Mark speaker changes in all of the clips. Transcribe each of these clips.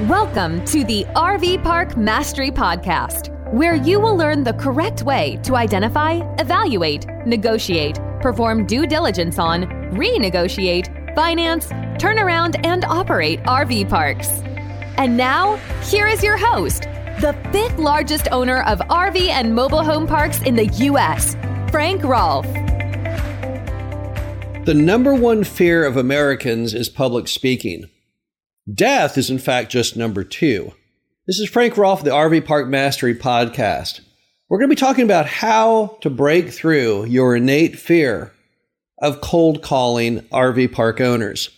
Speaker 1: Welcome to the RV Park Mastery Podcast, where you will learn the correct way to identify, evaluate, negotiate, perform due diligence on, renegotiate, finance, turn around, and operate RV parks. And now, here is your host, the fifth largest owner of RV and mobile home parks in the U.S., Frank Rolfe.
Speaker 2: The number one fear of Americans is public speaking. Death is, in fact, just number two. This is Frank Rolfe, the RV Park Mastery Podcast. We're going to be talking about how to break through your innate fear of cold calling RV park owners.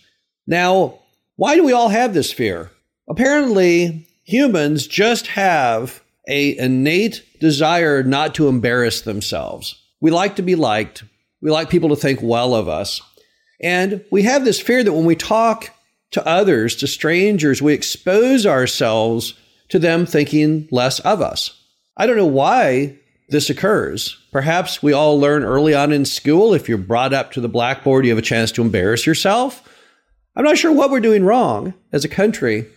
Speaker 2: Now, why do we all have this fear? Apparently, humans just have a innate desire not to embarrass themselves. We like to be liked. We like people to think well of us. And we have this fear that when we talk to others, to strangers, we expose ourselves to them thinking less of us. I don't know why this occurs. Perhaps we all learn early on in school if you're brought up to the blackboard, you have a chance to embarrass yourself. I'm not sure what we're doing wrong as a country,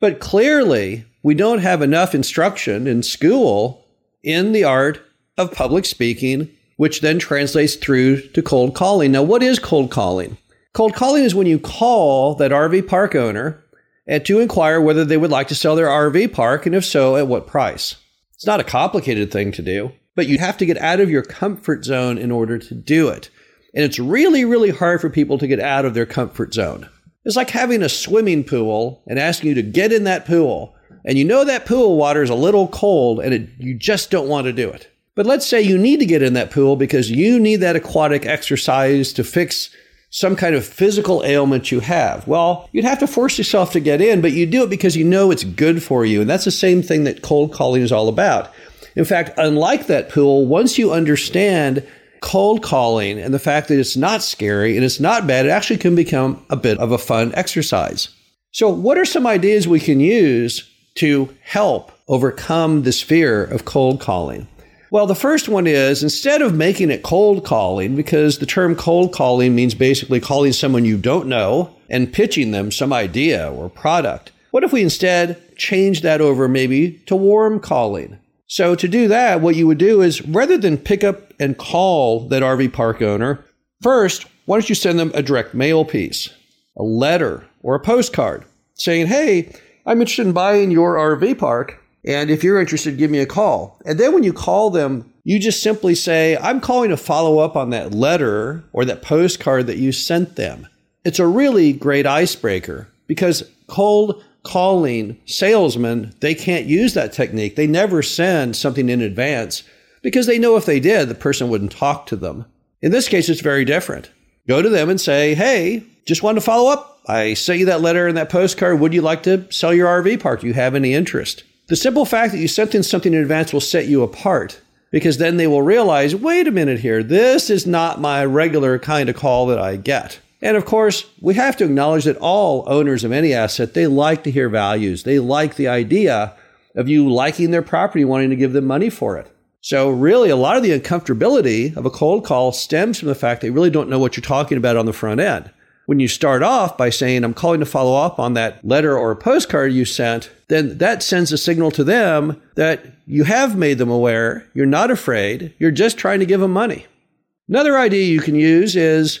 Speaker 2: but clearly we don't have enough instruction in school in the art of public speaking, which then translates through to cold calling. Now, what is cold calling? Cold calling is when you call that RV park owner and to inquire whether they would like to sell their RV park and if so, at what price. It's not a complicated thing to do, but you have to get out of your comfort zone in order to do it. And it's really, really hard for people to get out of their comfort zone. It's like having a swimming pool and asking you to get in that pool. And you know that pool water is a little cold and it, you just don't want to do it. But let's say you need to get in that pool because you need that aquatic exercise to fix some kind of physical ailment you have. Well, you'd have to force yourself to get in, but you do it because you know it's good for you. And that's the same thing that cold calling is all about. In fact, unlike that pool, once you understand cold calling and the fact that it's not scary and it's not bad, it actually can become a bit of a fun exercise. So, what are some ideas we can use to help overcome this fear of cold calling? Well, the first one is instead of making it cold calling, because the term cold calling means basically calling someone you don't know and pitching them some idea or product, what if we instead change that over maybe to warm calling? So, to do that, what you would do is rather than pick up and call that RV park owner, first, why don't you send them a direct mail piece, a letter, or a postcard saying, Hey, I'm interested in buying your RV park. And if you're interested, give me a call. And then when you call them, you just simply say, I'm calling to follow up on that letter or that postcard that you sent them. It's a really great icebreaker because cold calling salesmen, they can't use that technique. They never send something in advance because they know if they did, the person wouldn't talk to them. In this case, it's very different. Go to them and say, Hey, just wanted to follow up. I sent you that letter and that postcard. Would you like to sell your RV park? Do you have any interest? The simple fact that you sent in something in advance will set you apart because then they will realize wait a minute here, this is not my regular kind of call that I get. And of course, we have to acknowledge that all owners of any asset, they like to hear values. They like the idea of you liking their property, wanting to give them money for it. So really, a lot of the uncomfortability of a cold call stems from the fact they really don't know what you're talking about on the front end. When you start off by saying, I'm calling to follow up on that letter or postcard you sent, then that sends a signal to them that you have made them aware, you're not afraid, you're just trying to give them money. Another idea you can use is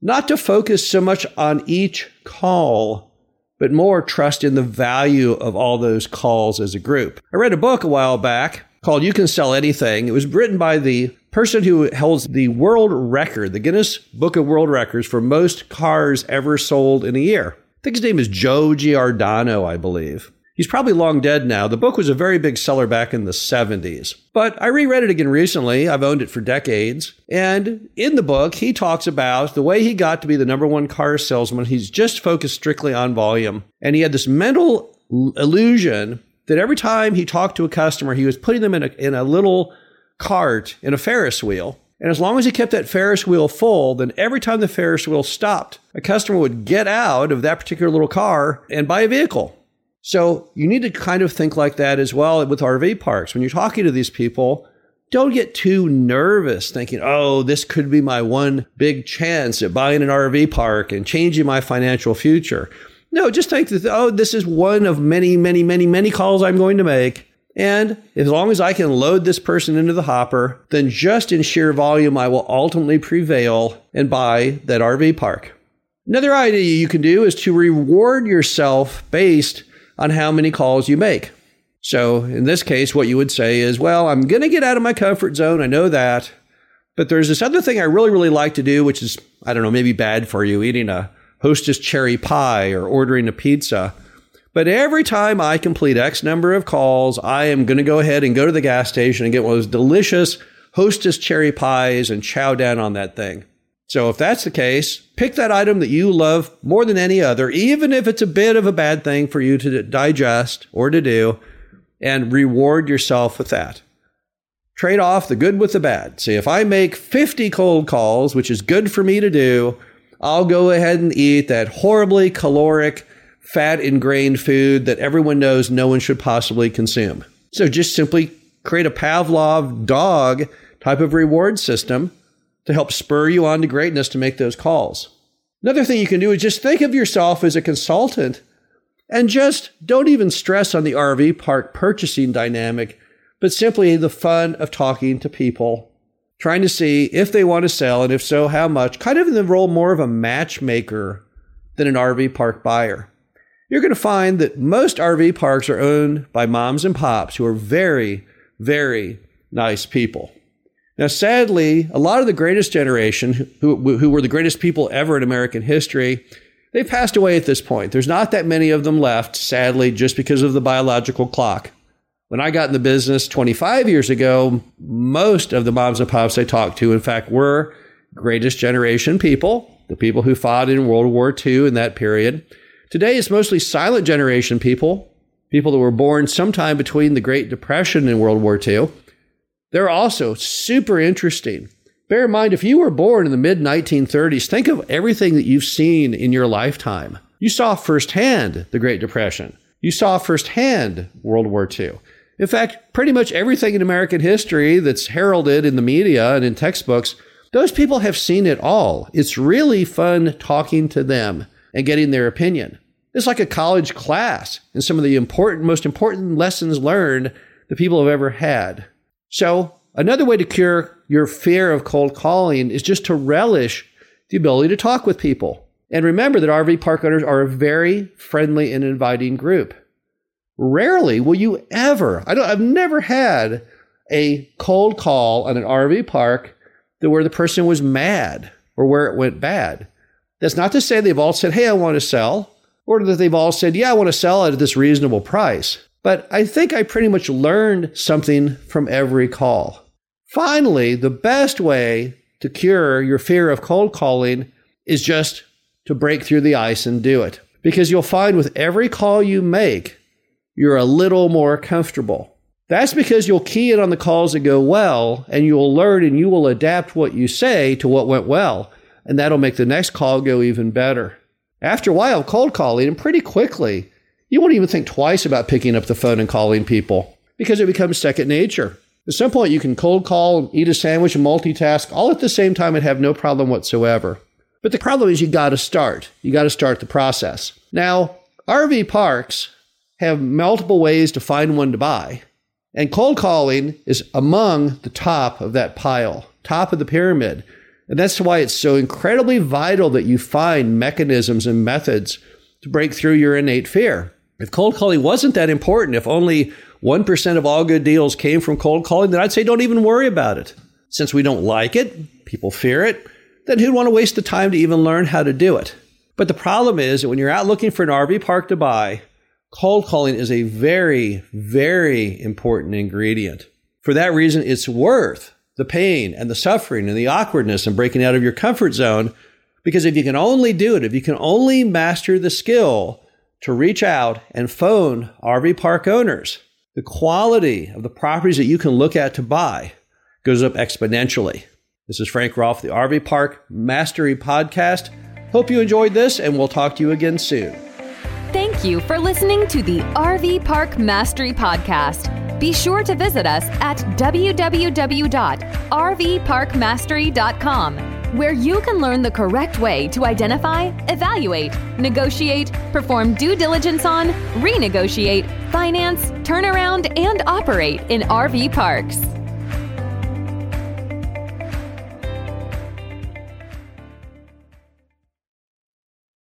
Speaker 2: not to focus so much on each call, but more trust in the value of all those calls as a group. I read a book a while back called You Can Sell Anything. It was written by the person who holds the world record, the Guinness Book of World Records for most cars ever sold in a year. I think his name is Joe Giordano, I believe. He's probably long dead now. The book was a very big seller back in the 70s. But I reread it again recently. I've owned it for decades. And in the book, he talks about the way he got to be the number one car salesman. He's just focused strictly on volume. And he had this mental illusion that every time he talked to a customer, he was putting them in a, in a little cart in a Ferris wheel. And as long as he kept that Ferris wheel full, then every time the Ferris wheel stopped, a customer would get out of that particular little car and buy a vehicle. So you need to kind of think like that as well with RV parks. When you're talking to these people, don't get too nervous thinking, oh, this could be my one big chance at buying an RV park and changing my financial future. No, just think that, oh, this is one of many, many, many, many calls I'm going to make. And as long as I can load this person into the hopper, then just in sheer volume, I will ultimately prevail and buy that RV park. Another idea you can do is to reward yourself based on how many calls you make. So in this case, what you would say is, well, I'm going to get out of my comfort zone. I know that. But there's this other thing I really, really like to do, which is, I don't know, maybe bad for you, eating a hostess cherry pie or ordering a pizza. But every time I complete X number of calls, I am going to go ahead and go to the gas station and get one of those delicious hostess cherry pies and chow down on that thing. So if that's the case, pick that item that you love more than any other, even if it's a bit of a bad thing for you to digest or to do, and reward yourself with that. Trade off the good with the bad. See, if I make 50 cold calls, which is good for me to do, I'll go ahead and eat that horribly caloric, fat ingrained food that everyone knows no one should possibly consume. So just simply create a Pavlov dog type of reward system to help spur you on to greatness to make those calls. Another thing you can do is just think of yourself as a consultant and just don't even stress on the RV park purchasing dynamic, but simply the fun of talking to people trying to see if they want to sell and if so, how much, kind of in the role more of a matchmaker than an RV park buyer. You're going to find that most RV parks are owned by moms and pops who are very, very nice people. Now, sadly, a lot of the greatest generation, who, who were the greatest people ever in American history, they've passed away at this point. There's not that many of them left, sadly, just because of the biological clock. When I got in the business 25 years ago, most of the moms and pops I talked to, in fact, were greatest generation people, the people who fought in World War II in that period. Today, it's mostly silent generation people, people that were born sometime between the Great Depression and World War II. They're also super interesting. Bear in mind, if you were born in the mid 1930s, think of everything that you've seen in your lifetime. You saw firsthand the Great Depression. You saw firsthand World War II. In fact, pretty much everything in American history that's heralded in the media and in textbooks, those people have seen it all. It's really fun talking to them and getting their opinion. It's like a college class and some of the important, most important lessons learned that people have ever had. So, another way to cure your fear of cold calling is just to relish the ability to talk with people. And remember that RV park owners are a very friendly and inviting group. Rarely will you ever, I don't, I've never had a cold call on an RV park that where the person was mad or where it went bad. That's not to say they've all said, Hey, I want to sell, or that they've all said, Yeah, I want to sell at this reasonable price. But I think I pretty much learned something from every call. Finally, the best way to cure your fear of cold calling is just to break through the ice and do it. Because you'll find with every call you make, you're a little more comfortable. That's because you'll key in on the calls that go well and you'll learn and you will adapt what you say to what went well. And that'll make the next call go even better. After a while, cold calling, and pretty quickly, you won't even think twice about picking up the phone and calling people because it becomes second nature. At some point, you can cold call, eat a sandwich, and multitask all at the same time and have no problem whatsoever. But the problem is you got to start. You got to start the process. Now, RV parks have multiple ways to find one to buy. And cold calling is among the top of that pile, top of the pyramid. And that's why it's so incredibly vital that you find mechanisms and methods to break through your innate fear. If cold calling wasn't that important, if only 1% of all good deals came from cold calling, then I'd say don't even worry about it. Since we don't like it, people fear it, then who'd want to waste the time to even learn how to do it? But the problem is that when you're out looking for an RV park to buy, cold calling is a very, very important ingredient. For that reason, it's worth the pain and the suffering and the awkwardness and breaking out of your comfort zone. Because if you can only do it, if you can only master the skill to reach out and phone RV park owners, the quality of the properties that you can look at to buy goes up exponentially. This is Frank Rolfe, the RV Park Mastery Podcast. Hope you enjoyed this, and we'll talk to you again soon.
Speaker 1: Thank you for listening to the RV Park Mastery Podcast. Be sure to visit us at www.rvparkmastery.com where you can learn the correct way to identify, evaluate, negotiate, perform due diligence on, renegotiate, finance, turn around, and operate in RV parks.